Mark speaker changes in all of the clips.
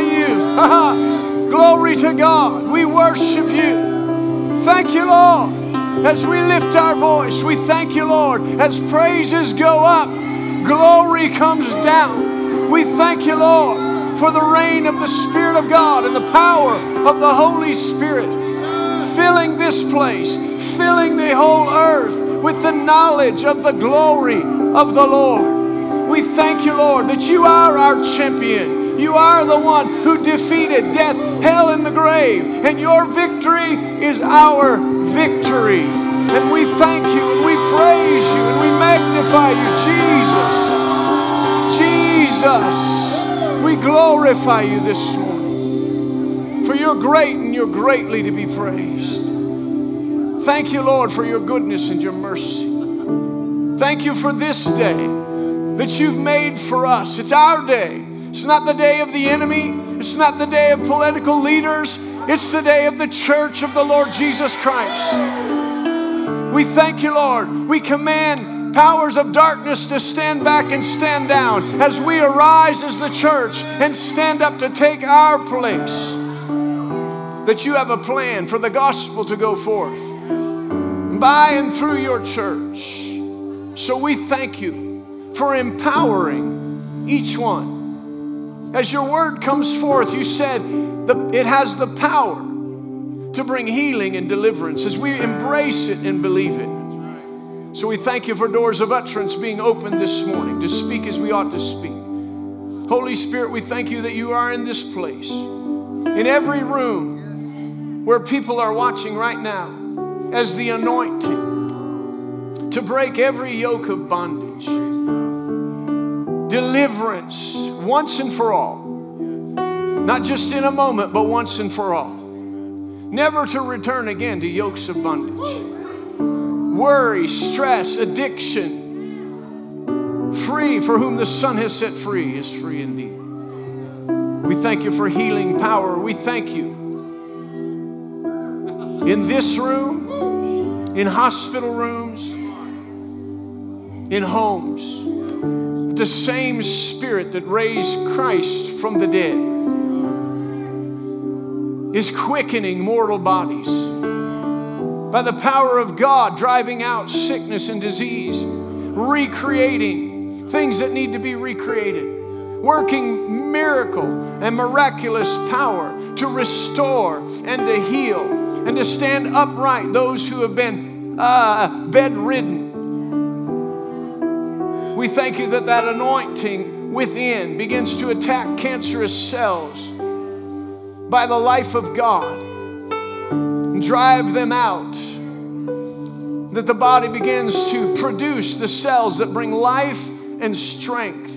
Speaker 1: you. Glory to God. We worship you. Thank you, Lord. As we lift our voice, we thank you, Lord. As praises go up, glory comes down. We thank you, Lord, for the reign of the Spirit of God and the power of the Holy Spirit filling this place, filling the whole earth with the knowledge of the glory of the Lord. We thank you, Lord, that you are our champion. You are the one who defeated death, hell, and the grave. And your victory is our victory. And we thank you and we praise you and we magnify you, Jesus. Jesus. We glorify you this morning. For you're great and you're greatly to be praised. Thank you, Lord, for your goodness and your mercy. Thank you for this day that you've made for us. It's our day. It's not the day of the enemy, it's not the day of political leaders, it's the day of the church of the Lord Jesus Christ. We thank you, Lord. We command powers of darkness to stand back and stand down as we arise as the church and stand up to take our place. That you have a plan for the gospel to go forth by and through your church. So we thank you for empowering each one. As your word comes forth, you said the, it has the power to bring healing and deliverance as we embrace it and believe it. So we thank you for doors of utterance being opened this morning to speak as we ought to speak. Holy Spirit, we thank you that you are in this place, in every room where people are watching right now as the anointing to break every yoke of bondage, deliverance once and for all. Not just in a moment, but once and for all. Never to return again to yokes of bondage. Worry, stress, addiction. Free, for whom the Son has set free is free indeed. We thank you for healing power. We thank you in this room in hospital rooms, in homes. The same spirit that raised Christ from the dead is quickening mortal bodies by the power of God, driving out sickness and disease, recreating things that need to be recreated, working miracle and miraculous power to restore and to heal and to stand upright those who have been uh, bedridden. We thank you that that anointing within begins to attack cancerous cells by the life of God and drive them out. That the body begins to produce the cells that bring life and strength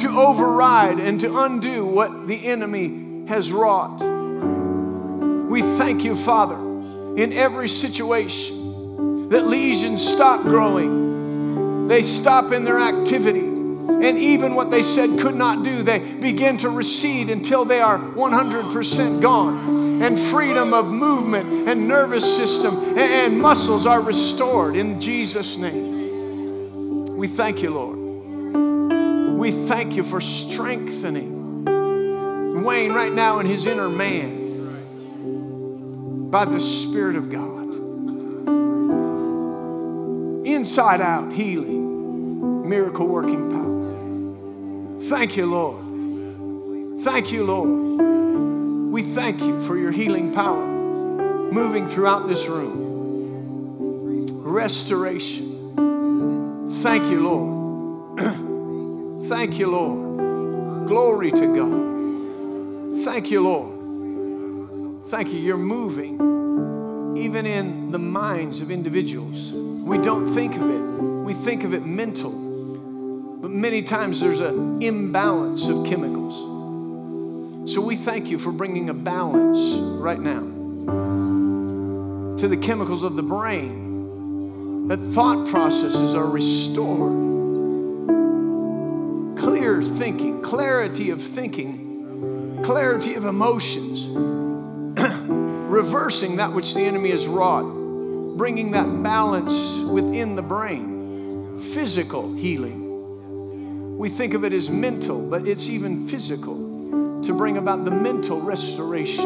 Speaker 1: to override and to undo what the enemy has wrought. We thank you, Father, in every situation that lesions stop growing, they stop in their activity. And even what they said could not do, they begin to recede until they are 100% gone. And freedom of movement and nervous system and muscles are restored in Jesus' name. We thank you, Lord. We thank you for strengthening Wayne right now in his inner man by the Spirit of God. Inside out healing, miracle working power. Thank you, Lord. Thank you, Lord. We thank you for your healing power moving throughout this room. Restoration. Thank you, Lord. Thank you, Lord. Glory to God. Thank you, Lord. Thank you. You're moving even in the minds of individuals. We don't think of it, we think of it mental. But many times there's an imbalance of chemicals. So we thank you for bringing a balance right now to the chemicals of the brain. That thought processes are restored. Clear thinking, clarity of thinking, clarity of emotions reversing that which the enemy has wrought, bringing that balance within the brain, physical healing. We think of it as mental, but it's even physical to bring about the mental restoration.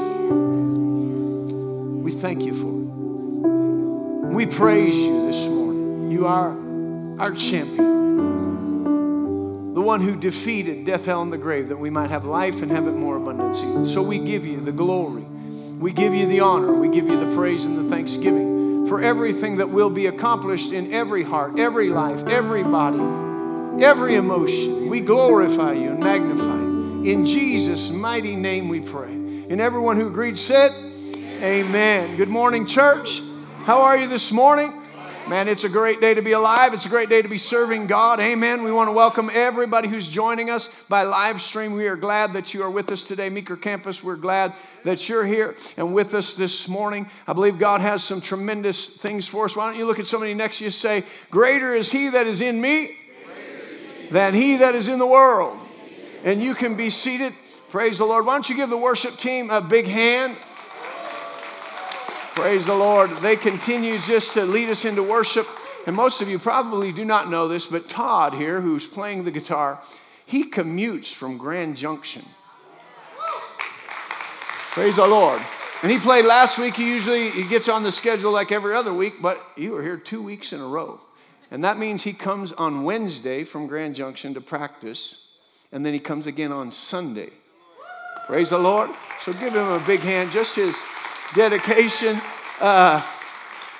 Speaker 1: We thank you for it. We praise you this morning. You are our champion, the one who defeated death, hell, and the grave that we might have life and have it more abundantly. So we give you the glory. We give you the honor. We give you the praise and the thanksgiving for everything that will be accomplished in every heart, every life, every body, every emotion. We glorify you and magnify you. In Jesus' mighty name we pray. And everyone who agreed said, Amen. Amen. Good morning, church. How are you this morning? Man, it's a great day to be alive. It's a great day to be serving God. Amen. We want to welcome everybody who's joining us by live stream. We are glad that you are with us today. Meeker Campus, we're glad that you're here and with us this morning. I believe God has some tremendous things for us. Why don't you look at somebody next to you and say, Greater is He that is in me than He that is in the world. And you can be seated. Praise the Lord. Why don't you give the worship team a big hand? Praise the Lord. They continue just to lead us into worship. And most of you probably do not know this, but Todd here, who's playing the guitar, he commutes from Grand Junction. Praise the Lord. And he played last week. He usually he gets on the schedule like every other week, but you were here two weeks in a row. And that means he comes on Wednesday from Grand Junction to practice, and then he comes again on Sunday. Praise the Lord. So give him a big hand. Just his dedication, uh,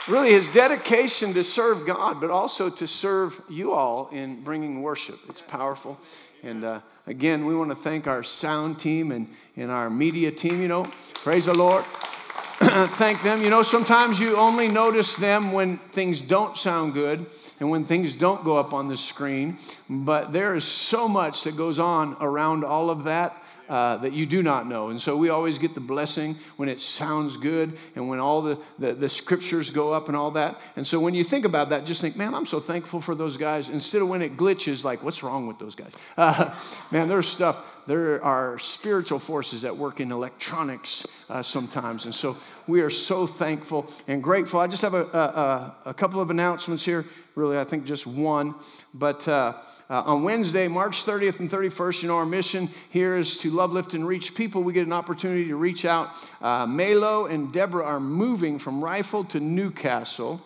Speaker 1: really his dedication to serve God, but also to serve you all in bringing worship. It's powerful. And uh, again, we want to thank our sound team and, and our media team, you know. Praise the Lord. thank them. You know, sometimes you only notice them when things don't sound good and when things don't go up on the screen. But there is so much that goes on around all of that uh, that you do not know. And so we always get the blessing when it sounds good and when all the, the, the, scriptures go up and all that. And so when you think about that, just think, man, I'm so thankful for those guys. Instead of when it glitches, like, what's wrong with those guys? Uh, man, there's stuff, there are spiritual forces that work in electronics uh, sometimes. And so we are so thankful and grateful. I just have a, a, a couple of announcements here. Really, I think just one. But uh, uh, on Wednesday, March 30th and 31st, you know, our mission here is to love, lift, and reach people. We get an opportunity to reach out. Uh, Melo and Deborah are moving from Rifle to New Castle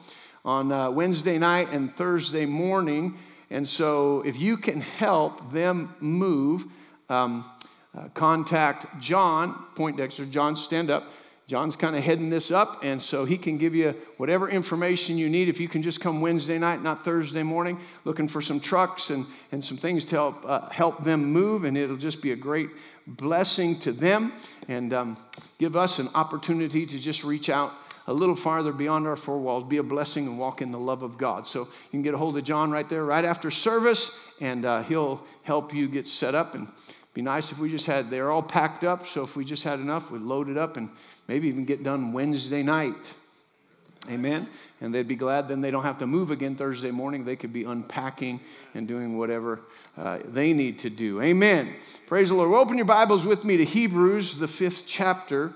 Speaker 1: on uh, Wednesday night and Thursday morning. And so, if you can help them move, um, uh, contact John Poindexter. John, stand up. John's kind of heading this up, and so he can give you whatever information you need. If you can just come Wednesday night, not Thursday morning, looking for some trucks and, and some things to help, uh, help them move, and it'll just be a great blessing to them and um, give us an opportunity to just reach out a little farther beyond our four walls, be a blessing, and walk in the love of God. So you can get a hold of John right there, right after service, and uh, he'll help you get set up. And be nice if we just had, they're all packed up, so if we just had enough, we'd load it up and maybe even get done Wednesday night. Amen. And they'd be glad then they don't have to move again Thursday morning. They could be unpacking and doing whatever uh, they need to do. Amen. Praise the Lord. Open your Bibles with me to Hebrews, the fifth chapter.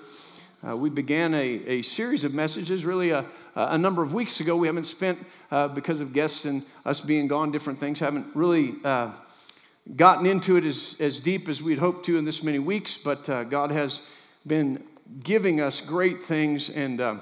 Speaker 1: Uh, we began a, a series of messages really a, a number of weeks ago. We haven't spent, uh, because of guests and us being gone, different things, haven't really uh, gotten into it as, as deep as we'd hoped to in this many weeks, but uh, God has been giving us great things and uh,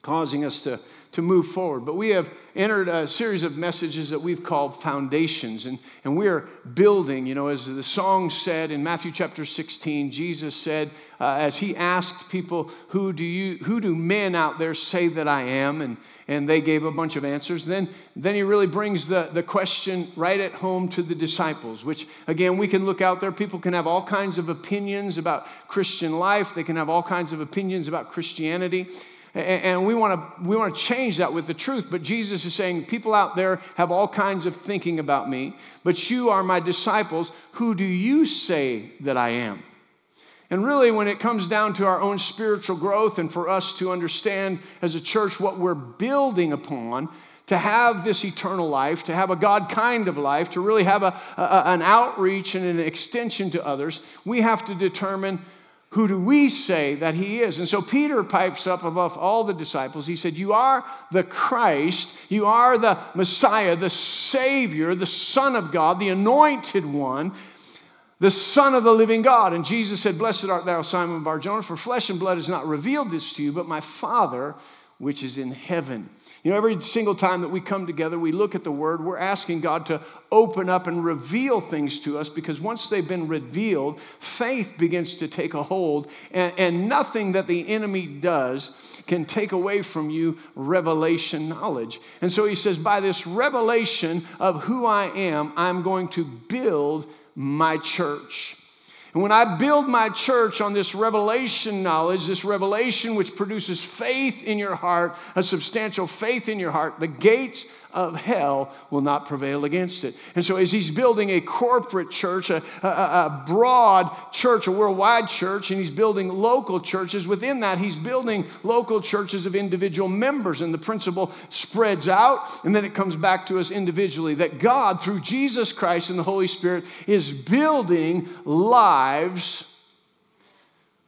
Speaker 1: causing us to, to move forward. But we have entered a series of messages that we've called foundations, and, and we are building. You know, as the song said in Matthew chapter 16, Jesus said, uh, as he asked people, who do, you, who do men out there say that I am? And, and they gave a bunch of answers. Then, then he really brings the, the question right at home to the disciples, which again, we can look out there. People can have all kinds of opinions about Christian life, they can have all kinds of opinions about Christianity. And we want to we want to change that with the truth. But Jesus is saying, people out there have all kinds of thinking about me, but you are my disciples. Who do you say that I am? And really, when it comes down to our own spiritual growth and for us to understand as a church what we're building upon, to have this eternal life, to have a God kind of life, to really have a, a, an outreach and an extension to others, we have to determine who do we say that he is? And so Peter pipes up above all the disciples. He said, You are the Christ, you are the Messiah, the Savior, the Son of God, the anointed one the Son of the living God. And Jesus said, Blessed art thou, Simon Barjona, for flesh and blood has not revealed this to you, but my Father which is in heaven. You know, every single time that we come together, we look at the Word, we're asking God to open up and reveal things to us because once they've been revealed, faith begins to take a hold, and, and nothing that the enemy does can take away from you revelation knowledge. And so he says, By this revelation of who I am, I'm going to build my church. And when I build my church on this revelation knowledge, this revelation which produces faith in your heart, a substantial faith in your heart, the gates of hell will not prevail against it. And so, as he's building a corporate church, a, a, a, broad church, a worldwide church, and he's building local churches, within that, he's building local churches of individual members. And the principle spreads out, and then it comes back to us individually that God, through Jesus Christ and the Holy Spirit, is building lives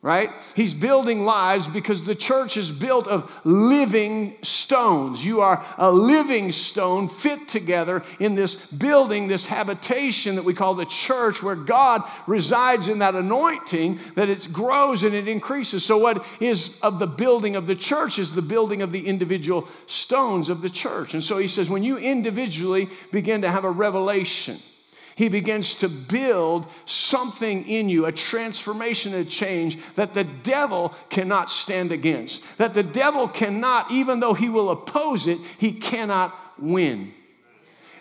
Speaker 1: right? He's building lives because the church is built of living stones. You are a living stone fit together in this building, this habitation that we call the church, where God resides in that anointing, that it grows and it increases. So, what is of the building of the church is the building of the individual stones of the church. And so he says, when you individually begin to have a revelation, he begins to build something in you, a transformation, a change that the devil cannot stand against. That the devil cannot, even though he will oppose it, he cannot win.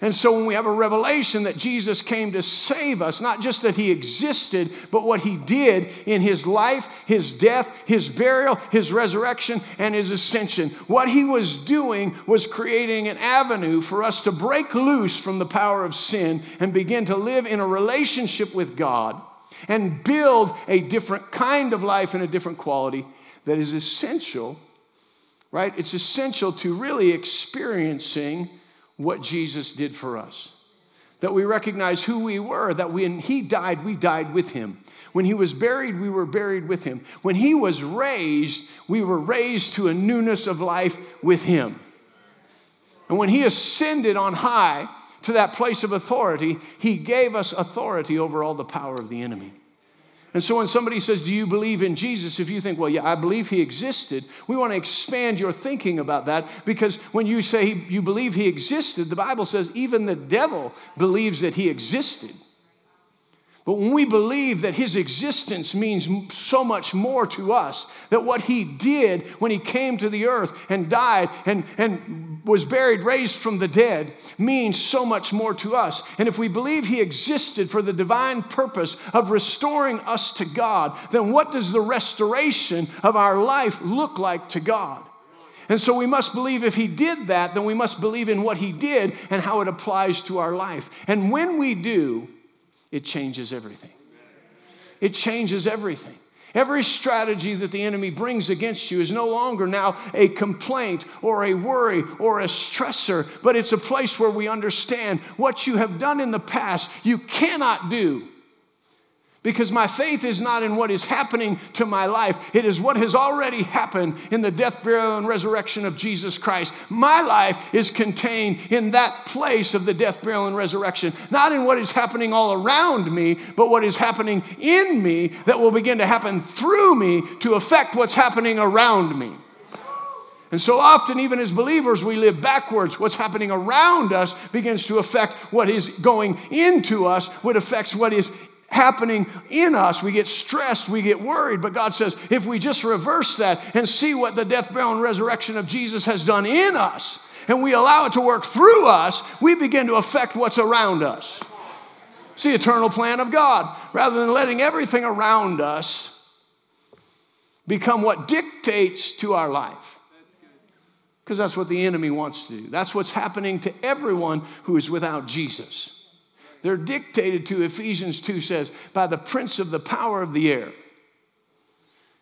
Speaker 1: And so when we have a revelation that Jesus came to save us, not just that he existed, but what he did in his life, his death, his burial, his resurrection, and his ascension, what he was doing was creating an avenue for us to break loose from the power of sin and begin to live in a relationship with God and build a different kind of life and a different quality that is essential, right? It's essential to really experiencing what Jesus did for us. That we recognize who we were, that when He died, we died with Him. When He was buried, we were buried with Him. When He was raised, we were raised to a newness of life with Him. And when He ascended on high to that place of authority, He gave us authority over all the power of the enemy. And so when somebody says, Do you believe in Jesus? If you think, Well, yeah, I believe he existed, we want to expand your thinking about that because when you say you believe he existed, the Bible says even the devil believes that he existed. But when we believe that his existence means so much more to us, that what he did when he came to the earth and died and, and was buried, raised from the dead, means so much more to us. And if we believe he existed for the divine purpose of restoring us to God, then what does the restoration of our life look like to God? And so we must believe if he did that, then we must believe in what he did and how it applies to our life. And when we do, it changes everything. It changes everything. Every strategy that the enemy brings against you is no longer now a complaint or a worry or a stressor, but it's a place where we understand what you have done in the past, you cannot do because my faith is not in what is happening to my life. It is what has already happened in the death, burial, and resurrection of Jesus Christ. My life is contained in that place of the death, burial, and resurrection, not in what is happening all around me, but what is happening in me that will begin to happen through me to affect what's happening around me. And so often, even as believers, we live backwards. What's happening around us begins to affect what is going into us, what affects what is happening in us. We get stressed, we get worried, but God says if we just reverse that and see what the death, burial, and resurrection of Jesus has done in us, and we allow it to work through us, we begin to affect what's around us. It's the eternal plan of God. Rather than letting everything around us become what dictates to our life. Because that's what the enemy wants to do. That's what's happening to everyone who is without Jesus. They're dictated to, Ephesians 2 says, by the prince of the power of the air.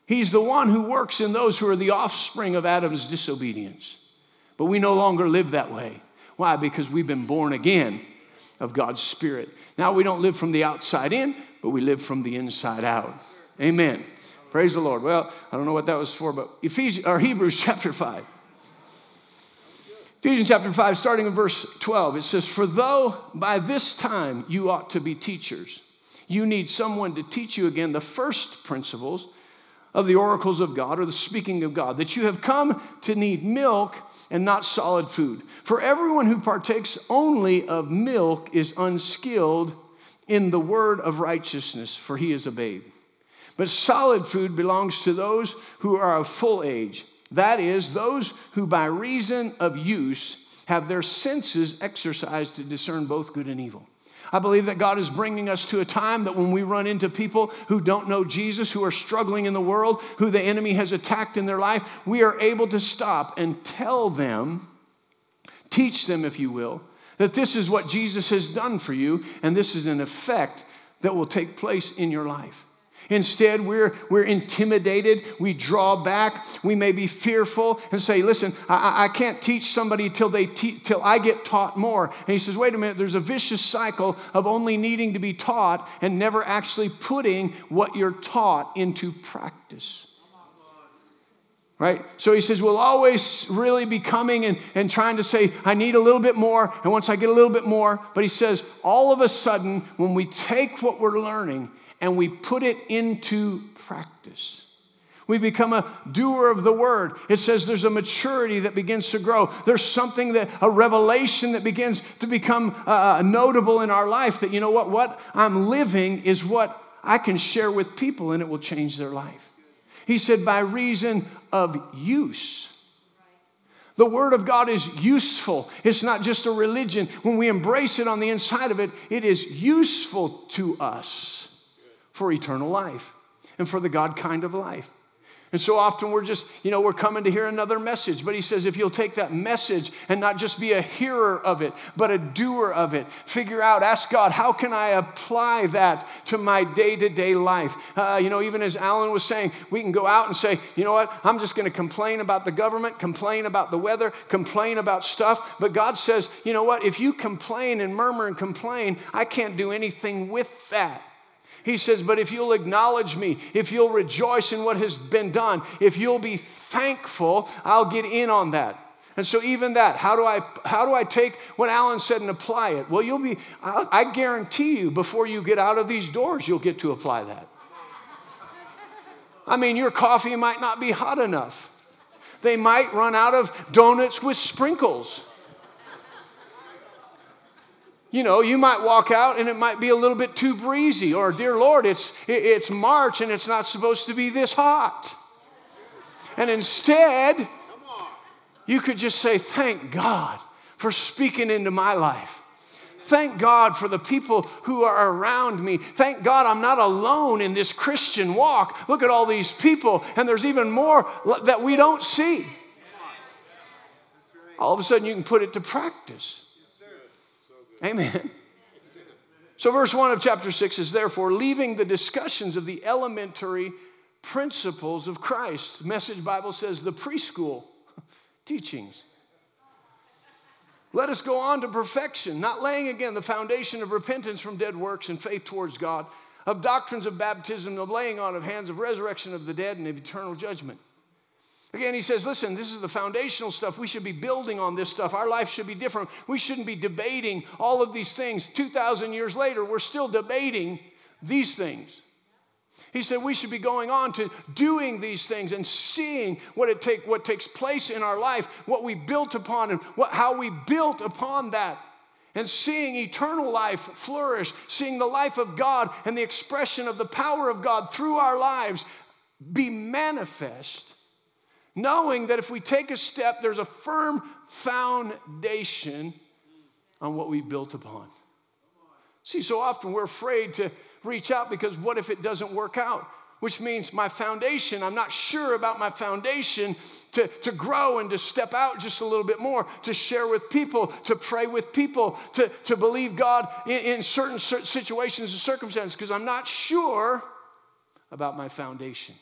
Speaker 1: He's the one who works in those who are the offspring of Adam's disobedience. But we no longer live that way. Why? Because we've been born again of God's Spirit. Now we don't live from the outside in, but we live from the inside out. Amen. Praise the Lord. Well, I don't know what that was for, but Ephesians or Hebrews chapter 5. Ephesians chapter 5, starting in verse 12, it says, For though by this time you ought to be teachers, You need someone to teach you again the first principles of the oracles of God or the speaking of God, that you have come to need milk and not solid food. For everyone who partakes only of milk is unskilled in the word of righteousness, for he is a babe. But solid food belongs to those who are of full age, that is, those who by reason of use have their senses exercised to discern both good and evil. I believe that God is bringing us to a time that when we run into people who don't know Jesus, who are struggling in the world, who the enemy has attacked in their life, we are able to stop and tell them, teach them, if you will, that this is what Jesus has done for you, and this is an effect that will take place in your life. Instead, we're, we're intimidated. We draw back. We may be fearful and say, listen, I, I can't teach somebody till, they te- till I get taught more. And he says, wait a minute, there's a vicious cycle of only needing to be taught and never actually putting what you're taught into practice. Right? So he says, we'll always really be coming and, and trying to say, I need a little bit more. And once I get a little bit more, but he says, all of a sudden, when we take what we're learning and we put it into practice. We become a doer of the word. It says there's a maturity that begins to grow. There's something that, a revelation that begins to become uh, notable in our life that, you know what, what I'm living is what I can share with people and it will change their life. He said, by reason of use. The Word of God is useful. It's not just a religion. When we embrace it on the inside of it, it is useful to us for eternal life and for the God kind of life. And so often we're just, you know, we're coming to hear another message. But he says, if you'll take that message and not just be a hearer of it, but a doer of it, figure out, ask God, how can I apply that to my day to day life? Uh, you know, even as Alan was saying, we can go out and say, you know what, I'm just going to complain about the government, complain about the weather, complain about stuff. But God says, you know what, if you complain and murmur and complain, I can't do anything with that. He says, But if you'll acknowledge me, if you'll rejoice in what has been done, if you'll be thankful, I'll get in on that. And so, even that, how do I, how do I take what Alan said and apply it? Well, you'll be, I, I guarantee you, before you get out of these doors, you'll get to apply that. I mean, your coffee might not be hot enough. They might run out of donuts with sprinkles. You know, you might walk out and it might be a little bit too breezy, or dear Lord, it's, it's March and it's not supposed to be this hot. And instead, you could just say, Thank God for speaking into my life. Thank God for the people who are around me. Thank God I'm not alone in this Christian walk. Look at all these people, and there's even more that we don't see. All of a sudden, you can put it to practice. Amen. So, verse 1 of chapter 6 is therefore leaving the discussions of the elementary principles of Christ. Message Bible says the preschool teachings. Let us go on to perfection, not laying again the foundation of repentance from dead works and faith towards God, of doctrines of baptism, of laying on of hands, of resurrection of the dead, and of eternal judgment. Again, he says, listen, this is the foundational stuff. We should be building on this stuff. Our life should be different. We shouldn't be debating all of these things. 2,000 years later, we're still debating these things. He said we should be going on to doing these things and seeing what it take, what takes place in our life, what we built upon, and what, how we built upon that, and seeing eternal life flourish, seeing the life of God and the expression of the power of God through our lives be manifest knowing that if we take a step, there's a firm foundation on what we built upon. See, so often we're afraid to reach out because what if it doesn't work out? Which means my foundation, I'm not sure about my foundation to, to grow and to step out just a little bit more, to share with people, to pray with people, to, to believe God in, in certain situations and circumstances, because I'm not sure about my foundation.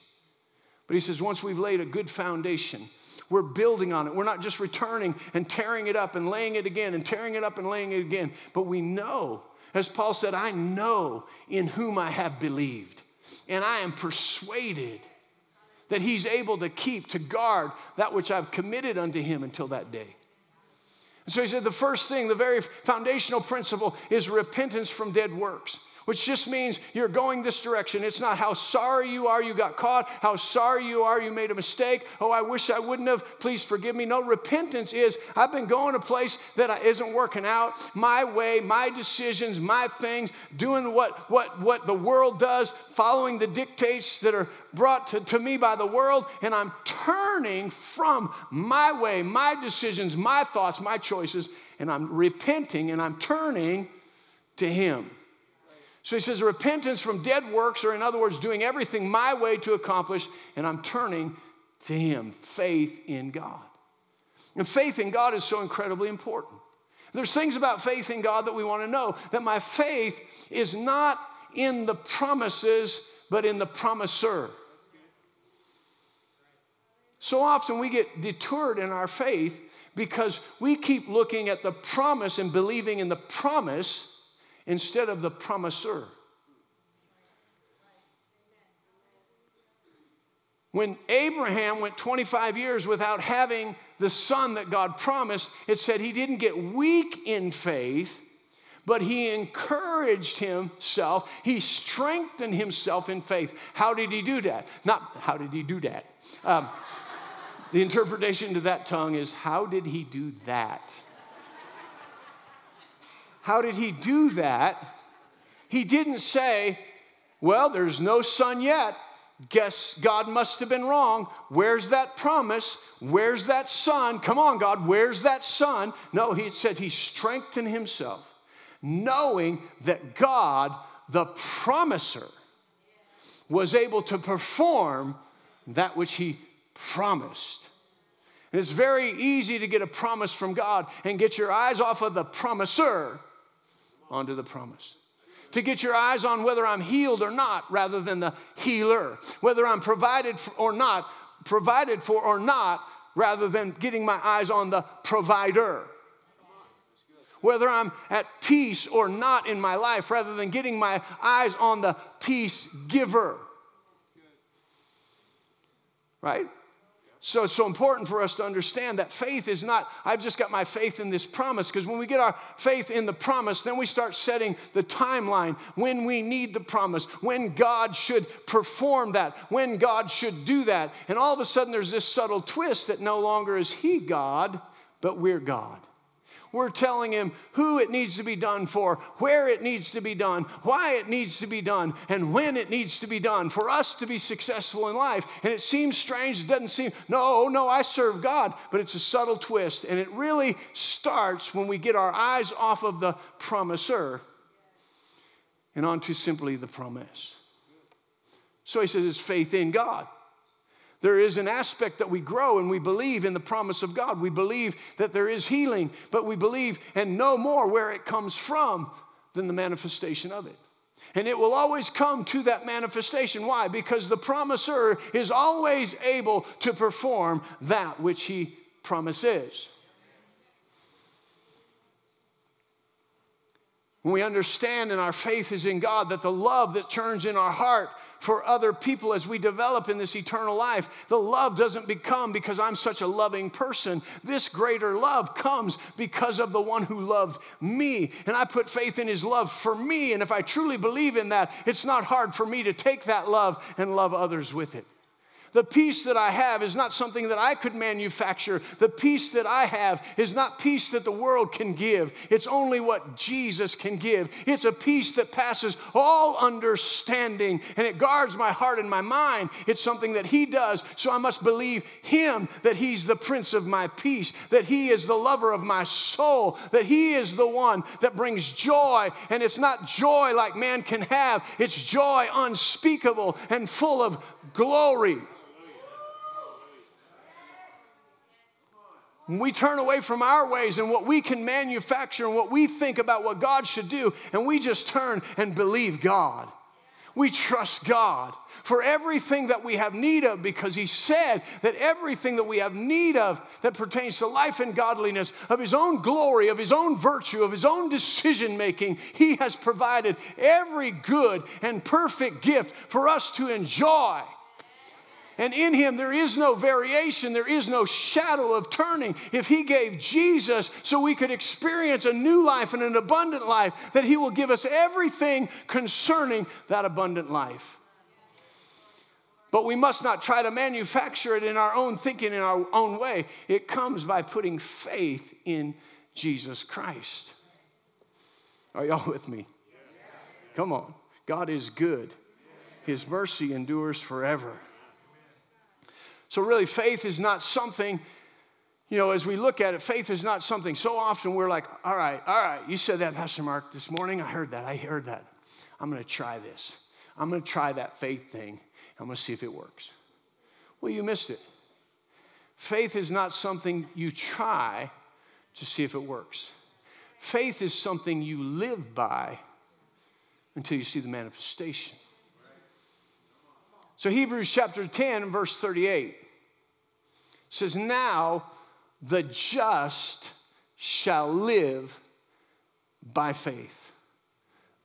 Speaker 1: But he says, once we've laid a good foundation, we're building on it. We're not just returning and tearing it up and laying it again and tearing it up and laying it again. But we know, as Paul said, I know in whom I have believed. And I am persuaded that he's able to keep, to guard that which I've committed unto him until that day. And so he said the first thing, the very foundational principle is repentance from dead works. Which just means you're going this direction. It's not how sorry you are you got caught, how sorry you are you made a mistake. Oh, I wish I wouldn't have. Please forgive me. No, repentance is I've been going a place that isn't working out. My way, my decisions, my things, doing what, what, what the world does, following the dictates that are brought to, to me by the world, and I'm turning from my way, my decisions, my thoughts, my choices, and I'm repenting and I'm turning to Him. So he says, repentance from dead works, or in other words, doing everything my way to accomplish, and I'm turning to Him. Faith in God. And faith in God is so incredibly important. There's things about faith in God that we want to know that my faith is not in the promises, but in the promiser. So often we get detoured in our faith because we keep looking at the promise and believing in the promise instead of the promiser. When Abraham went 25 years without having the son that God promised, it said he didn't get weak in faith, but he encouraged himself. He strengthened himself in faith. How did he do that? Not how did he do that? Um, the interpretation to that tongue is how did he do that? How did he do that? He didn't say, Well, there's no son yet. Guess God must have been wrong. Where's that promise? Where's that son? Come on, God, where's that son? No, he said he strengthened himself, knowing that God, the promiser, was able to perform that which he promised. And it's very easy to get a promise from God and get your eyes off of the promiser onto the promise. To get your eyes on whether I'm healed or not rather than the healer, whether I'm provided for or not, provided for or not, rather than getting my eyes on the provider. Whether I'm at peace or not in my life, rather than getting my eyes on the peace giver. Right? So it's so important for us to understand that faith is not, I've just got my faith in this promise. Because when we get our faith in the promise, then we start setting the timeline when we need the promise, when God should perform that, when God should do that. And all of a sudden, there's this subtle twist that no longer is He God, but we're God. We're telling him who it needs to be done for, where it needs to be done, why it needs to be done, and when it needs to be done for us to be successful in life. And it seems strange, it doesn't seem, no, no, I serve God, but it's a subtle twist. And it really starts when we get our eyes off of the promiser and onto simply the promise. So he says it's faith in God. There is an aspect that we grow and we believe in the promise of God. We believe that there is healing, but we believe and know more where it comes from than the manifestation of it. And it will always come to that manifestation. Why? Because the promiser is always able to perform that which he promises. When we understand and our faith is in God, that the love that turns in our heart for other people as we develop in this eternal life. The love doesn't become because I'm such a loving person. This greater love comes because of the one who loved me. And I put faith in his love for me. And if I truly believe in that, it's not hard for me to take that love and love others with it. The peace that I have is not something that I could manufacture. The peace that I have is not peace that the world can give. It's only what Jesus can give. It's a peace that passes all understanding and it guards my heart and my mind. It's something that He does. So I must believe Him that He's the Prince of my peace, that He is the lover of my soul, that He is the one that brings joy. And it's not joy like man can have, it's joy unspeakable and full of glory. When we turn away from our ways and what we can manufacture and what we think about what God should do, and we just turn and believe God. We trust God for everything that we have need of because He said that everything that we have need of that pertains to life and godliness, of His own glory, of His own virtue, of His own decision making, He has provided every good and perfect gift for us to enjoy. And in him, there is no variation, there is no shadow of turning. If he gave Jesus so we could experience a new life and an abundant life, that he will give us everything concerning that abundant life. But we must not try to manufacture it in our own thinking, in our own way. It comes by putting faith in Jesus Christ. Are y'all with me? Come on. God is good, His mercy endures forever. So, really, faith is not something, you know, as we look at it, faith is not something. So often we're like, all right, all right, you said that, Pastor Mark, this morning. I heard that. I heard that. I'm going to try this. I'm going to try that faith thing. I'm going to see if it works. Well, you missed it. Faith is not something you try to see if it works. Faith is something you live by until you see the manifestation. So, Hebrews chapter 10, verse 38 says, Now the just shall live by faith.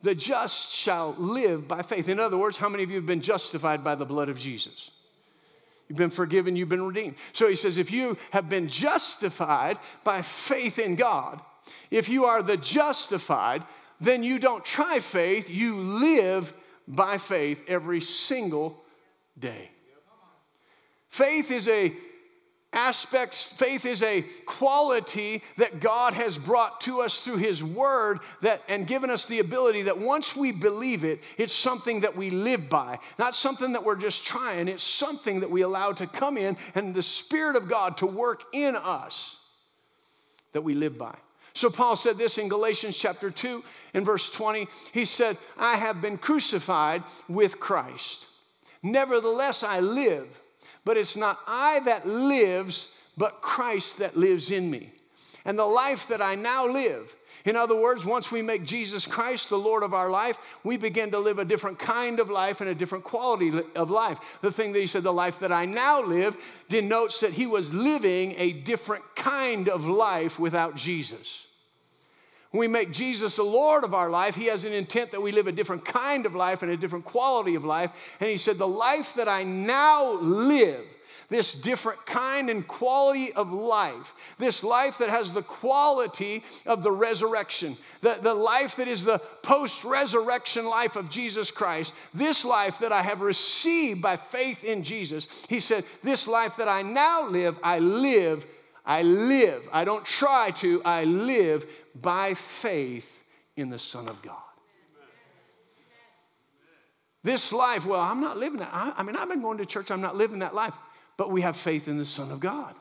Speaker 1: The just shall live by faith. In other words, how many of you have been justified by the blood of Jesus? You've been forgiven, you've been redeemed. So he says, if you have been justified by faith in God, if you are the justified, then you don't try faith, you live by faith every single day. Faith is a aspects faith is a quality that god has brought to us through his word that and given us the ability that once we believe it it's something that we live by. Not something that we're just trying it's something that we allow to come in and the spirit of god to work in us that we live by. So paul said this in galatians chapter 2 in verse 20 he said i have been crucified with christ. Nevertheless i live but it's not I that lives, but Christ that lives in me. And the life that I now live, in other words, once we make Jesus Christ the Lord of our life, we begin to live a different kind of life and a different quality of life. The thing that he said, the life that I now live, denotes that he was living a different kind of life without Jesus. When we make Jesus the Lord of our life, He has an intent that we live a different kind of life and a different quality of life. And He said, The life that I now live, this different kind and quality of life, this life that has the quality of the resurrection, the, the life that is the post resurrection life of Jesus Christ, this life that I have received by faith in Jesus, he said, This life that I now live, I live, I live. I don't try to, I live by faith in the Son of God. This life, well, I'm not living that. I, I mean, I've been going to church, I'm not living that life, but we have faith in the Son of God.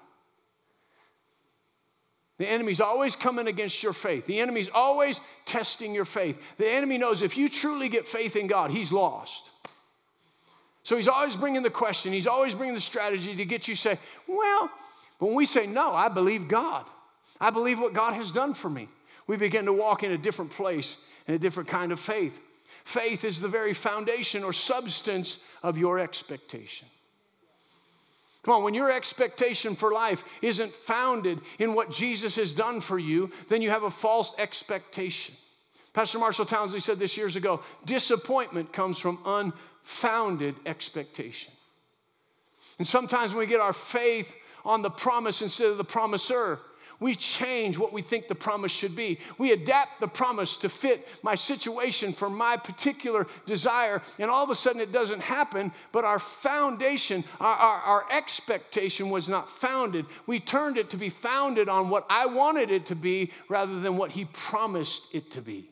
Speaker 1: The enemy's always coming against your faith. The enemy's always testing your faith. The enemy knows if you truly get faith in God, he's lost. So he's always bringing the question, he's always bringing the strategy to get you say, well, when we say no, I believe God. I believe what God has done for me we begin to walk in a different place and a different kind of faith. Faith is the very foundation or substance of your expectation. Come on, when your expectation for life isn't founded in what Jesus has done for you, then you have a false expectation. Pastor Marshall Townsley said this years ago disappointment comes from unfounded expectation. And sometimes when we get our faith on the promise instead of the promiser, we change what we think the promise should be. We adapt the promise to fit my situation for my particular desire, and all of a sudden it doesn't happen, but our foundation, our, our, our, expectation was not founded. We turned it to be founded on what I wanted it to be rather than what He promised it to be.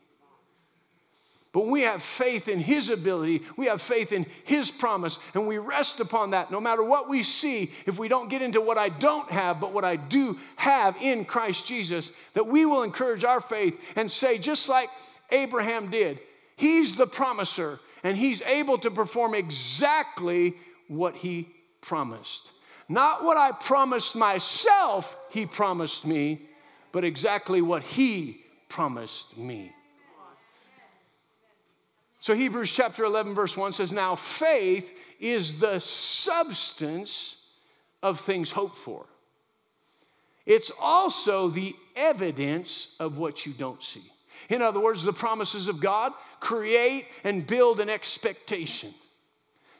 Speaker 1: But we have faith in His ability, we have faith in His promise, and we rest upon that no matter what we see. If we don't get into what I don't have, but what I do have in Christ Jesus, that we will encourage our faith and say, just like Abraham did, He's the promiser, and He's able to perform exactly what He promised. Not what I promised myself, He promised me, but exactly what He promised me. So Hebrews chapter 11, verse 1 says, Now faith is the substance of things hoped for. It's also the evidence of what you don't see. In other words, the promises of God create and build an expectation.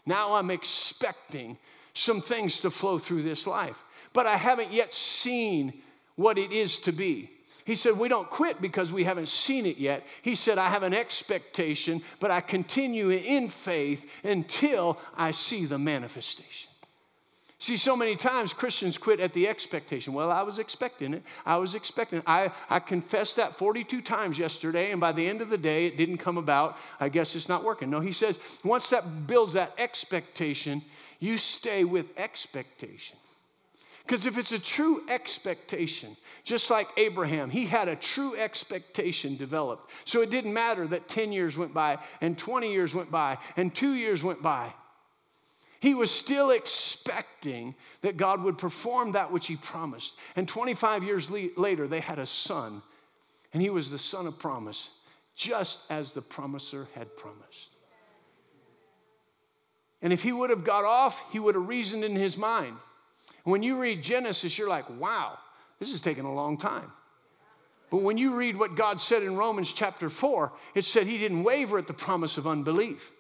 Speaker 1: Now I'm expecting some things to flow through this life, but I haven't yet seen what it is to be. He said, We don't quit because we haven't seen it yet. He said, I have an expectation, but I continue in faith until I see the manifestation. See, so many times Christians quit at the expectation. Well, I was expecting it. I was expecting it. I, I confessed that 42 times yesterday, and by the end of the day, it didn't come about. I guess it's not working. No, he says, once that builds that expectation, you stay with expectation. Because if it's a true expectation, just like Abraham, he had a true expectation developed. So it didn't matter that 10 years went by, and 20 years went by, and two years went by. He was still expecting that God would perform that which he promised. And 25 years le- later, they had a son, and he was the son of promise, just as the promiser had promised. And if he would have got off, he would have reasoned in his mind. When you read Genesis, you're like, wow, this is taking a long time. But when you read what God said in Romans chapter 4, it said he didn't waver at the promise of unbelief.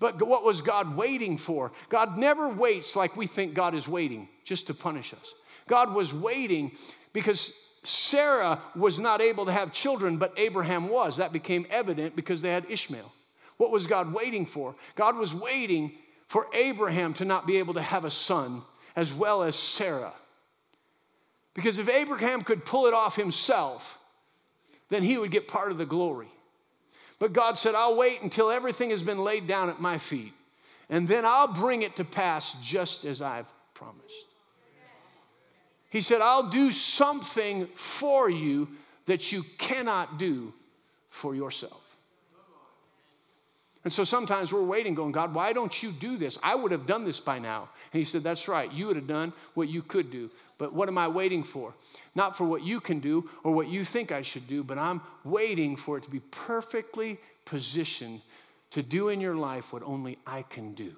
Speaker 1: But what was God waiting for? God never waits like we think God is waiting just to punish us. God was waiting because Sarah was not able to have children, but Abraham was. That became evident because they had Ishmael. What was God waiting for? God was waiting for Abraham to not be able to have a son as well as Sarah. Because if Abraham could pull it off himself, then he would get part of the glory. But God said, I'll wait until everything has been laid down at my feet, and then I'll bring it to pass just as I've promised. He said, I'll do something for you that you cannot do for yourself. And so sometimes we're waiting, going, God, why don't you do this? I would have done this by now. And he said, That's right. You would have done what you could do. But what am I waiting for? Not for what you can do or what you think I should do, but I'm waiting for it to be perfectly positioned to do in your life what only I can do. You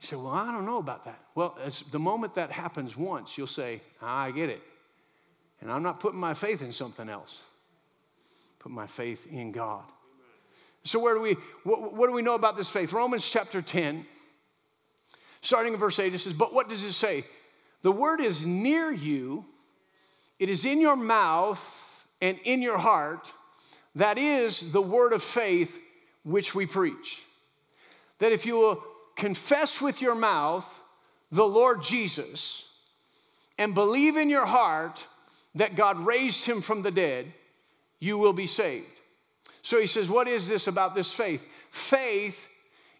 Speaker 1: say, Well, I don't know about that. Well, the moment that happens once, you'll say, ah, I get it. And I'm not putting my faith in something else put my faith in God. So, where do we, what, what, do we know about this faith? Romans chapter 10, starting in verse 8, it says, But what does it say? The word is near you, it is in your mouth and in your heart. That is the word of faith which we preach. That if you will confess with your mouth the Lord Jesus and believe in your heart that God raised him from the dead, you will be saved. So he says, What is this about this faith? Faith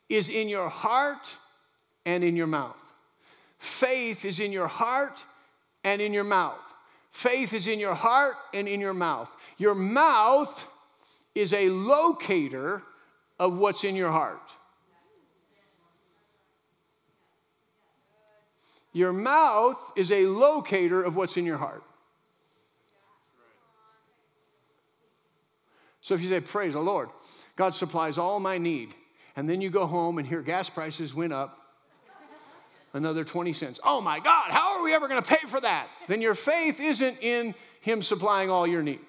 Speaker 1: is in your heart and in your mouth. Faith is in your heart and in your mouth. Faith is in your heart and in your mouth. Your mouth is a locator of what's in your heart. Your mouth is a locator of what's in your heart. So if you say, Praise the Lord, God supplies all my need, and then you go home and hear gas prices went up another 20 cents. Oh my God, how are we ever going to pay for that? Then your faith isn't in Him supplying all your need.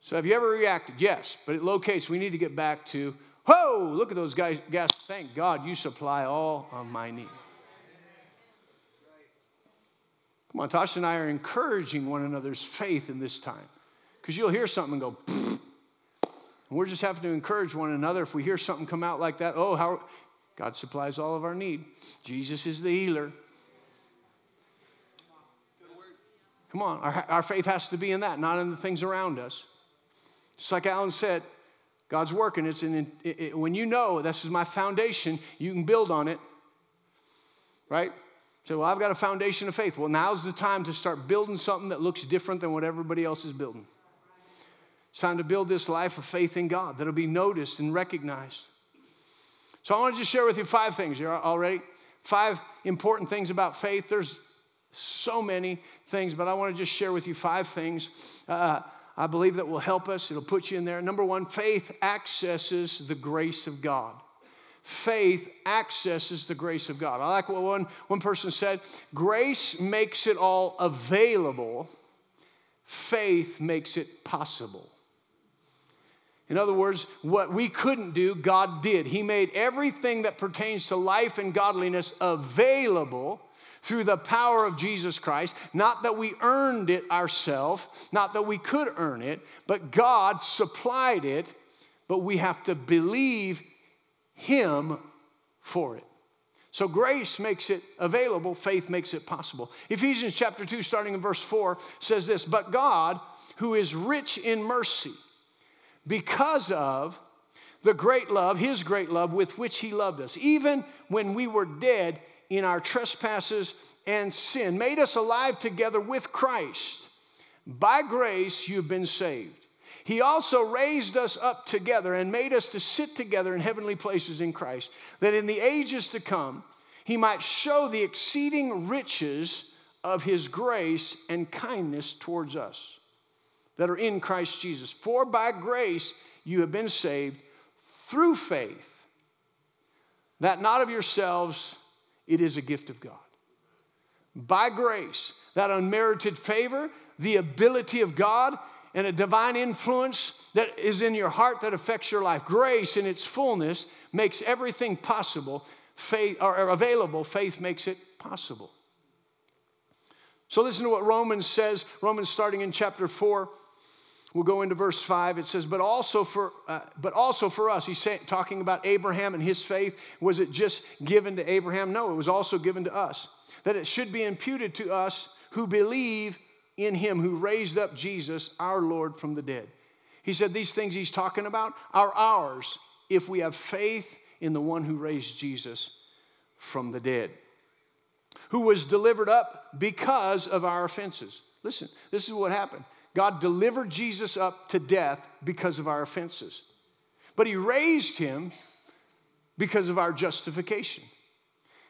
Speaker 1: So have you ever reacted? Yes, but it locates, we need to get back to, whoa, look at those guys, gas, thank God you supply all of my need. Come on, Tasha and I are encouraging one another's faith in this time. Because you'll hear something and go, and we're just having to encourage one another. If we hear something come out like that, oh, how God supplies all of our need. Jesus is the healer. Come on, our, our faith has to be in that, not in the things around us. Just like Alan said, God's working. It's in, it, it, when you know this is my foundation, you can build on it, right? Say, well, I've got a foundation of faith. Well, now's the time to start building something that looks different than what everybody else is building. It's time to build this life of faith in God that'll be noticed and recognized. So I want to just share with you five things. You're all ready? Five important things about faith. There's so many things, but I want to just share with you five things. Uh, I believe that will help us. It'll put you in there. Number one, faith accesses the grace of God. Faith accesses the grace of God. I like what one, one person said grace makes it all available, faith makes it possible. In other words, what we couldn't do, God did. He made everything that pertains to life and godliness available through the power of Jesus Christ. Not that we earned it ourselves, not that we could earn it, but God supplied it, but we have to believe Him for it. So grace makes it available, faith makes it possible. Ephesians chapter 2, starting in verse 4, says this But God, who is rich in mercy, because of the great love, his great love with which he loved us, even when we were dead in our trespasses and sin, made us alive together with Christ. By grace you've been saved. He also raised us up together and made us to sit together in heavenly places in Christ, that in the ages to come he might show the exceeding riches of his grace and kindness towards us that are in Christ Jesus. For by grace you have been saved through faith, that not of yourselves, it is a gift of God. By grace, that unmerited favor, the ability of God, and a divine influence that is in your heart that affects your life. Grace in its fullness makes everything possible, faith or available, faith makes it possible. So listen to what Romans says, Romans starting in chapter 4. We'll go into verse 5. It says, but also for, uh, but also for us, he's talking about Abraham and his faith. Was it just given to Abraham? No, it was also given to us. That it should be imputed to us who believe in him who raised up Jesus, our Lord, from the dead. He said these things he's talking about are ours if we have faith in the one who raised Jesus from the dead, who was delivered up because of our offenses. Listen, this is what happened. God delivered Jesus up to death because of our offenses, but he raised him because of our justification.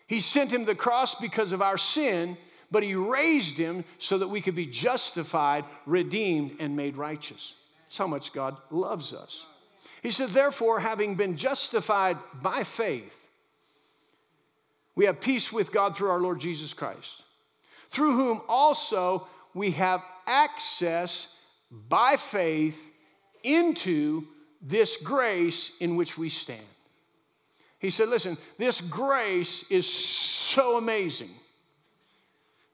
Speaker 1: He sent him the cross because of our sin but he raised him so that we could be justified, redeemed, and made righteous. That's how much God loves us. He said, therefore, having been justified by faith, we have peace with God through our Lord Jesus Christ, through whom also we have access by faith into this grace in which we stand. He said, Listen, this grace is so amazing.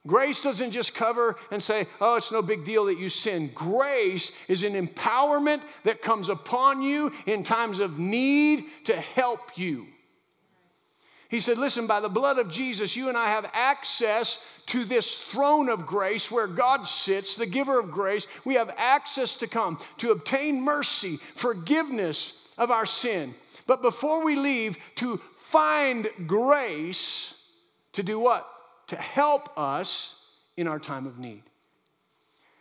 Speaker 1: Grace doesn't just cover and say, oh, it's no big deal that you sin. Grace is an empowerment that comes upon you in times of need to help you. He said, Listen, by the blood of Jesus, you and I have access to this throne of grace where God sits, the giver of grace. We have access to come to obtain mercy, forgiveness of our sin. But before we leave, to find grace to do what? to help us in our time of need.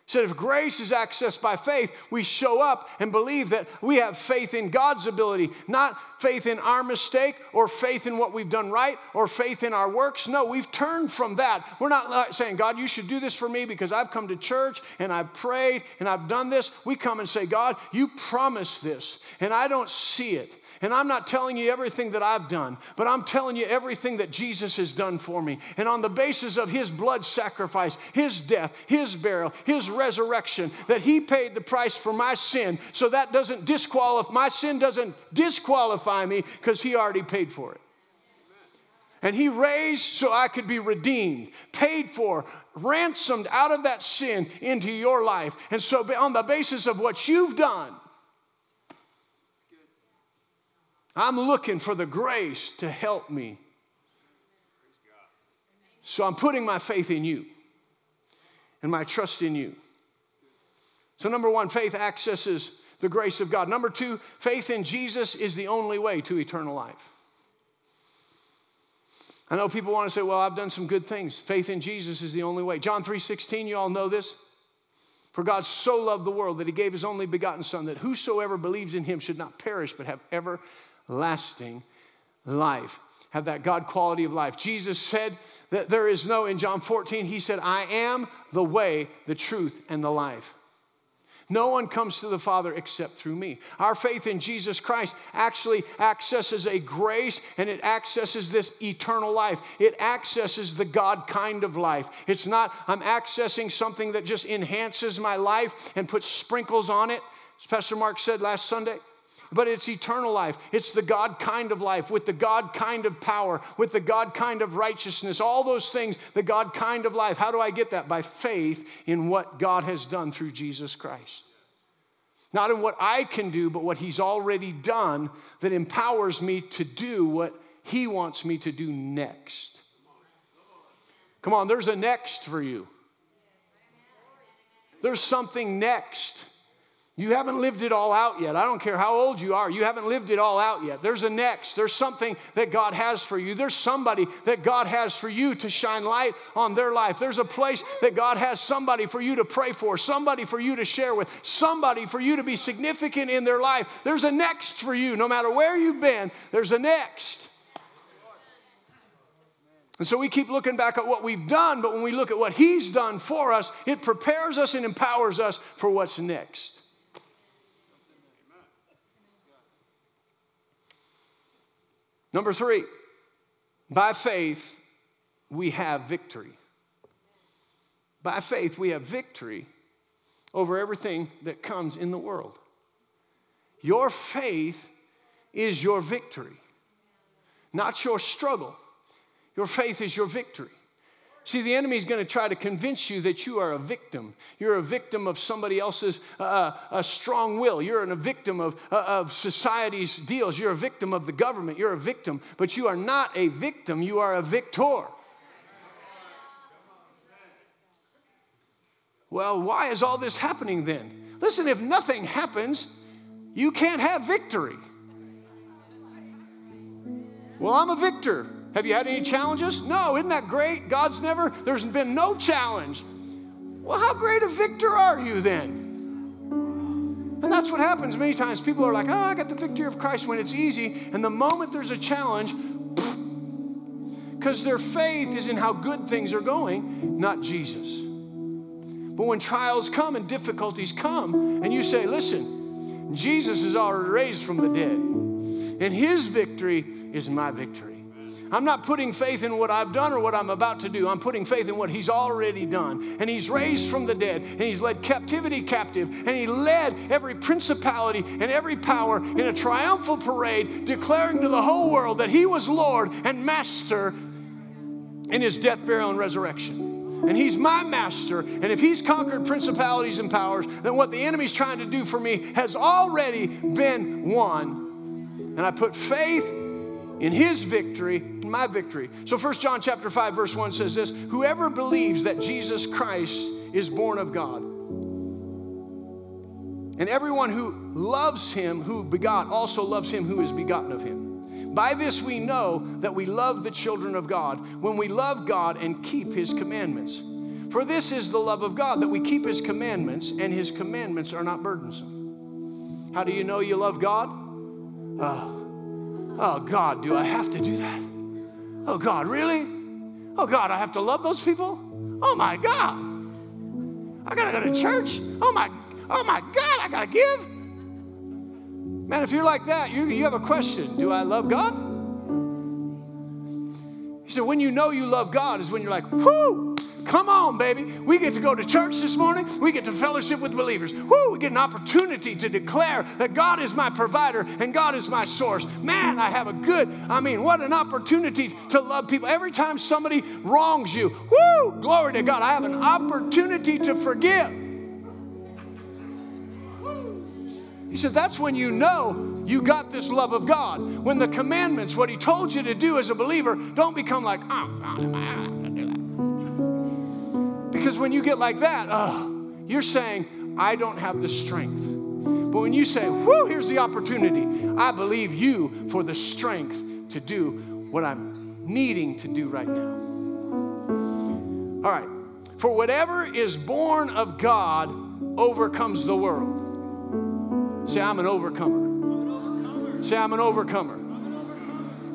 Speaker 1: So if grace is accessed by faith, we show up and believe that we have faith in God's ability, not faith in our mistake or faith in what we've done right or faith in our works. No, we've turned from that. We're not uh, saying, God, you should do this for me because I've come to church and I've prayed and I've done this. We come and say, God, you promised this and I don't see it. And I'm not telling you everything that I've done, but I'm telling you everything that Jesus has done for me. And on the basis of his blood sacrifice, his death, his burial, his resurrection, that he paid the price for my sin, so that doesn't disqualify, my sin doesn't disqualify me because he already paid for it. And he raised so I could be redeemed, paid for, ransomed out of that sin into your life. And so, on the basis of what you've done, I'm looking for the grace to help me. So I'm putting my faith in you and my trust in you. So, number one, faith accesses the grace of God. Number two, faith in Jesus is the only way to eternal life. I know people want to say, well, I've done some good things. Faith in Jesus is the only way. John 3:16, you all know this. For God so loved the world that he gave his only begotten Son, that whosoever believes in him should not perish, but have ever lasting life. Have that God quality of life. Jesus said that there is no, in John 14, he said, I am the way, the truth, and the life. No one comes to the Father except through me. Our faith in Jesus Christ actually accesses a grace and it accesses this eternal life. It accesses the God kind of life. It's not, I'm accessing something that just enhances my life and puts sprinkles on it. As Pastor Mark said last Sunday, but it's eternal life. It's the God kind of life with the God kind of power, with the God kind of righteousness, all those things, the God kind of life. How do I get that? By faith in what God has done through Jesus Christ. Not in what I can do, but what He's already done that empowers me to do what He wants me to do next. Come on, there's a next for you. There's something next. You haven't lived it all out yet. I don't care how old you are, you haven't lived it all out yet. There's a next. There's something that God has for you. There's somebody that God has for you to shine light on their life. There's a place that God has somebody for you to pray for, somebody for you to share with, somebody for you to be significant in their life. There's a next for you. No matter where you've been, there's a next. And so we keep looking back at what we've done, but when we look at what He's done for us, it prepares us and empowers us for what's next. Number three, by faith, we have victory. By faith, we have victory over everything that comes in the world. Your faith is your victory, not your struggle. Your faith is your victory. See, the enemy is going to try to convince you that you are a victim. You're a victim of somebody else's uh, a strong will. You're a victim of, uh, of society's deals. You're a victim of the government. You're a victim. But you are not a victim, you are a victor. Well, why is all this happening then? Listen, if nothing happens, you can't have victory. Well, I'm a victor. Have you had any challenges? No, isn't that great? God's never, there's been no challenge. Well, how great a victor are you then? And that's what happens many times. People are like, oh, I got the victory of Christ when it's easy. And the moment there's a challenge, because their faith is in how good things are going, not Jesus. But when trials come and difficulties come, and you say, listen, Jesus is already raised from the dead, and his victory is my victory. I'm not putting faith in what I've done or what I'm about to do. I'm putting faith in what He's already done. And He's raised from the dead, and He's led captivity captive, and He led every principality and every power in a triumphal parade, declaring to the whole world that He was Lord and Master in His death, burial, and resurrection and he's my master. And if he's conquered principalities and powers, then what the enemy's trying to do for me has already been won. And I put faith in his victory my victory. So First john chapter 5 verse 1 says this whoever believes that jesus christ is born of god and everyone who loves him who begot also loves him who is begotten of him. By this we know that we love the children of god when we love god and keep his commandments. For this is the love of god that we keep his commandments and his commandments are not burdensome. How do you know you love god? Uh, Oh, God, do I have to do that? Oh, God, really? Oh, God, I have to love those people? Oh, my God. I got to go to church? Oh, my, oh, my God, I got to give? Man, if you're like that, you, you have a question Do I love God? He said, when you know you love God is when you're like, whoo, Come on, baby. We get to go to church this morning. We get to fellowship with believers. Woo, we get an opportunity to declare that God is my provider and God is my source. Man, I have a good, I mean, what an opportunity to love people. Every time somebody wrongs you, woo, glory to God, I have an opportunity to forgive. He says, that's when you know you got this love of God. When the commandments, what He told you to do as a believer, don't become like, oh, God, because when you get like that, oh, you're saying, I don't have the strength. But when you say, whoo, here's the opportunity, I believe you for the strength to do what I'm needing to do right now. All right. For whatever is born of God overcomes the world. Say, I'm an overcomer. Say, I'm an overcomer.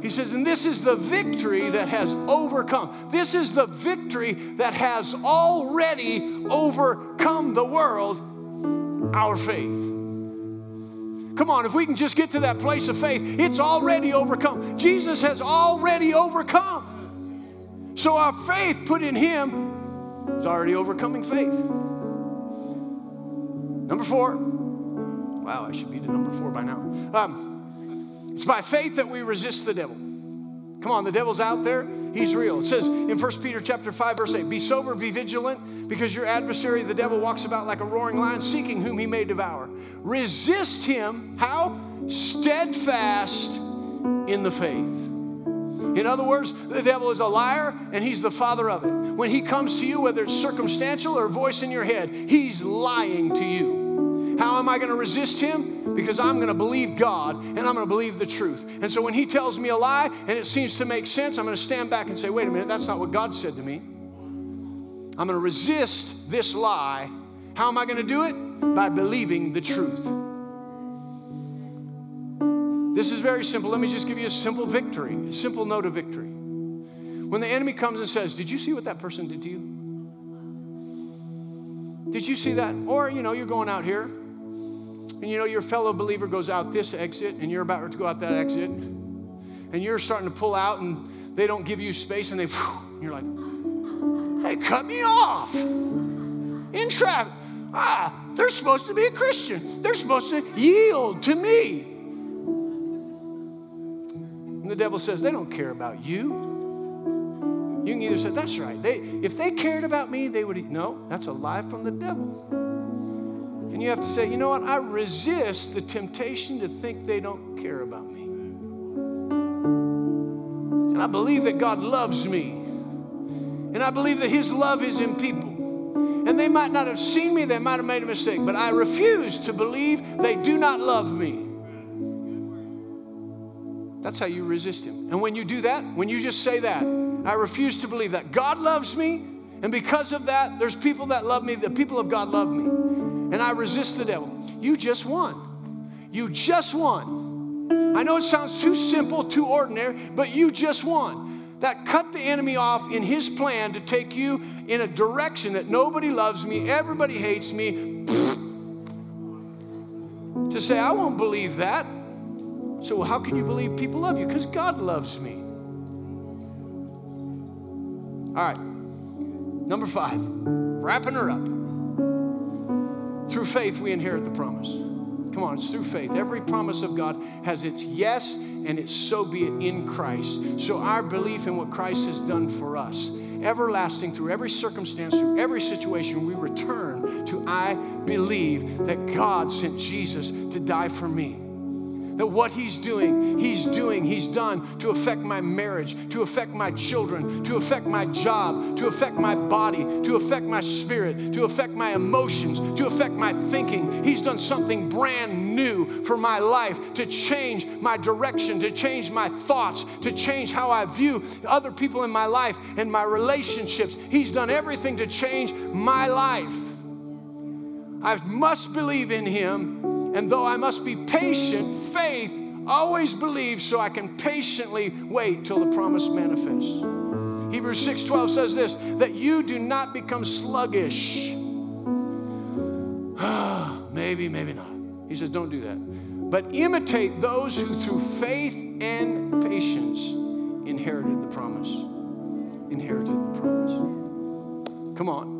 Speaker 1: He says, and this is the victory that has overcome. This is the victory that has already overcome the world, our faith. Come on, if we can just get to that place of faith, it's already overcome. Jesus has already overcome. So our faith put in Him is already overcoming faith. Number four, Wow, I should be to number four by now. Um, it's by faith that we resist the devil. Come on, the devil's out there. He's real. It says in 1 Peter chapter 5, verse 8, be sober, be vigilant, because your adversary, the devil, walks about like a roaring lion, seeking whom he may devour. Resist him, how? Steadfast in the faith. In other words, the devil is a liar and he's the father of it. When he comes to you, whether it's circumstantial or a voice in your head, he's lying to you. How am I going to resist him? because I'm going to believe God and I'm going to believe the truth. And so when He tells me a lie and it seems to make sense, I'm going to stand back and say, wait a minute, that's not what God said to me. I'm going to resist this lie. How am I going to do it? By believing the truth. This is very simple. Let me just give you a simple victory, a simple note of victory. When the enemy comes and says, Did you see what that person did to you? Did you see that? Or, you know, you're going out here and you know your fellow believer goes out this exit and you're about to go out that exit and you're starting to pull out and they don't give you space and they and you're like hey cut me off. In traffic ah they're supposed to be a christian. They're supposed to yield to me. And the devil says they don't care about you. You can either say that's right. They, if they cared about me they would no that's a lie from the devil and you have to say, you know what? I resist the temptation to think they don't care about me. And I believe that God loves me. And I believe that His love is in people. And they might not have seen me, they might have made a mistake, but I refuse to believe they do not love me. That's how you resist Him. And when you do that, when you just say that, I refuse to believe that God loves me, and because of that, there's people that love me, the people of God love me and I resist the devil. You just won. You just won. I know it sounds too simple, too ordinary, but you just won. That cut the enemy off in his plan to take you in a direction that nobody loves me, everybody hates me. to say, I won't believe that. So, how can you believe people love you? Because God loves me. All right, number five, wrapping her up. Through faith, we inherit the promise. Come on, it's through faith. Every promise of God has its yes and its so be it in Christ. So our belief in what Christ has done for us, everlasting through every circumstance, through every situation, we return to I believe that God sent Jesus to die for me that what He's doing, He's doing, He's done to affect my marriage, to affect my children, to affect my job, to affect my body, to affect my spirit, to affect my emotions, to affect my thinking. He's done something brand new for my life to change my direction, to change my thoughts, to change how I view other people in my life and my relationships. He's done everything to change my life. I must believe in Him and though I must be patient, faith always believes so I can patiently wait till the promise manifests. Hebrews 6:12 says this that you do not become sluggish. maybe, maybe not. He says, don't do that. But imitate those who through faith and patience inherited the promise. Inherited the promise. Come on.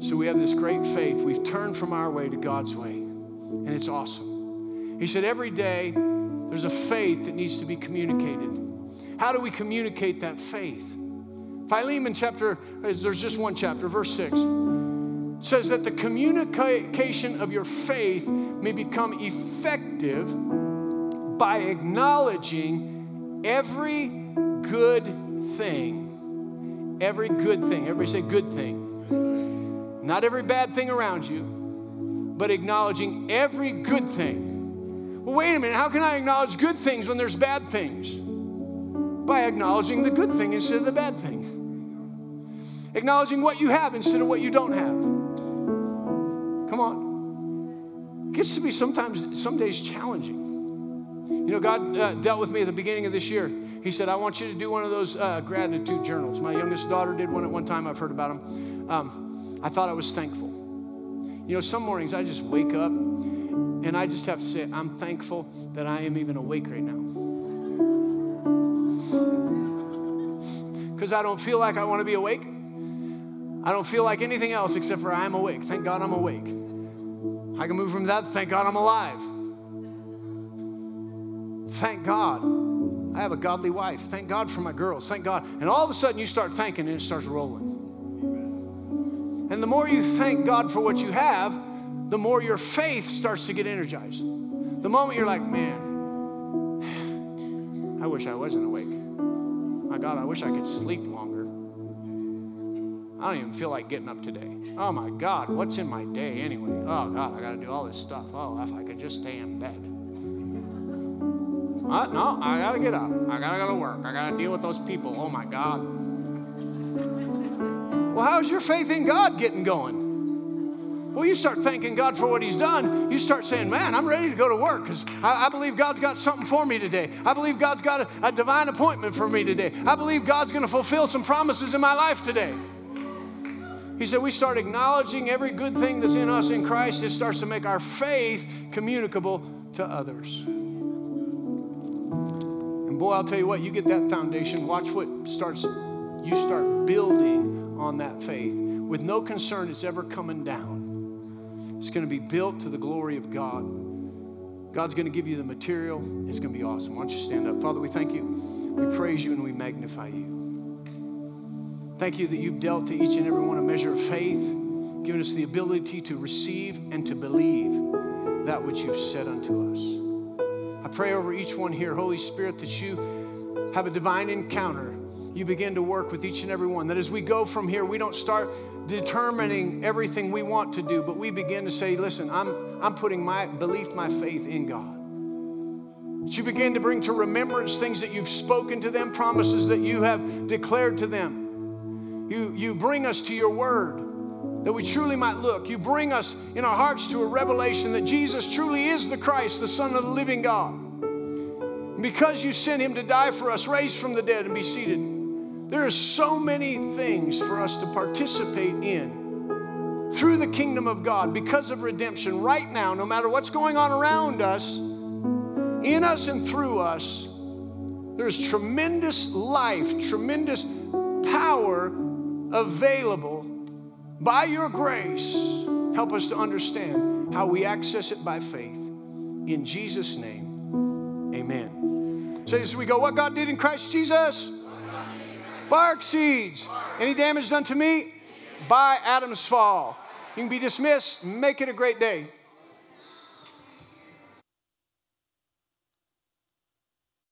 Speaker 1: So we have this great faith. We've turned from our way to God's way, and it's awesome. He said, every day there's a faith that needs to be communicated. How do we communicate that faith? Philemon chapter, there's just one chapter, verse 6 says that the communication of your faith may become effective by acknowledging every good thing. Every good thing. Everybody say good thing not every bad thing around you, but acknowledging every good thing. Well, wait a minute, how can I acknowledge good things when there's bad things? By acknowledging the good thing instead of the bad thing. Acknowledging what you have instead of what you don't have. Come on. It gets to be sometimes, some days challenging. You know, God uh, dealt with me at the beginning of this year. He said, I want you to do one of those uh, gratitude journals. My youngest daughter did one at one time. I've heard about them. Um, I thought I was thankful. You know, some mornings I just wake up and I just have to say, I'm thankful that I am even awake right now. Because I don't feel like I want to be awake. I don't feel like anything else except for I'm awake. Thank God I'm awake. I can move from that. Thank God I'm alive. Thank God I have a godly wife. Thank God for my girls. Thank God. And all of a sudden you start thanking and it starts rolling. And the more you thank God for what you have, the more your faith starts to get energized. The moment you're like, man, I wish I wasn't awake. My God, I wish I could sleep longer. I don't even feel like getting up today. Oh my God, what's in my day anyway? Oh God, I got to do all this stuff. Oh, if I could just stay in bed. Uh, no, I got to get up. I got to go to work. I got to deal with those people. Oh my God. Well, how's your faith in God getting going? Well, you start thanking God for what He's done. You start saying, Man, I'm ready to go to work because I, I, believe God's got something for me today. I believe God's got a, a divine appointment for me today. I believe God's going to fulfill some promises in my life today. He said, We start acknowledging every good thing that's in us in Christ. It starts to make our faith communicable to others. And boy, I'll tell you what, you get that foundation, watch what starts, you start building on that faith with no concern it's ever coming down. It's going to be built to the glory of God. God's going to give you the material. It's going to be awesome. Why don't you stand up? Father, we thank you. We praise you and we magnify you. Thank you that you've dealt to each and every one a measure of faith, given us the ability to receive and to believe that which you've said unto us. I pray over each one here, Holy Spirit, that you have a divine encounter. You begin to work with each and every one. That as we go from here, we don't start determining everything we want to do, but we begin to say, listen, I'm, I'm putting my belief, my faith in God. That you begin to bring to remembrance things that you've spoken to them, promises that you have declared to them. You, you bring us to your word that we truly might look. You bring us in our hearts to a revelation that Jesus truly is the Christ, the Son of the living God. And because you sent him to die for us, raised from the dead, and be seated there are so many things for us to participate in through the kingdom of God because of redemption right now, no matter what's going on around us, in us and through us. There's tremendous life, tremendous power available by your grace. Help us to understand how we access it by faith. In Jesus' name, amen. So as we go, what God did in Christ Jesus Fire exceeds. Any damage done to me? By Adam's fall. You can be dismissed. Make it a great day.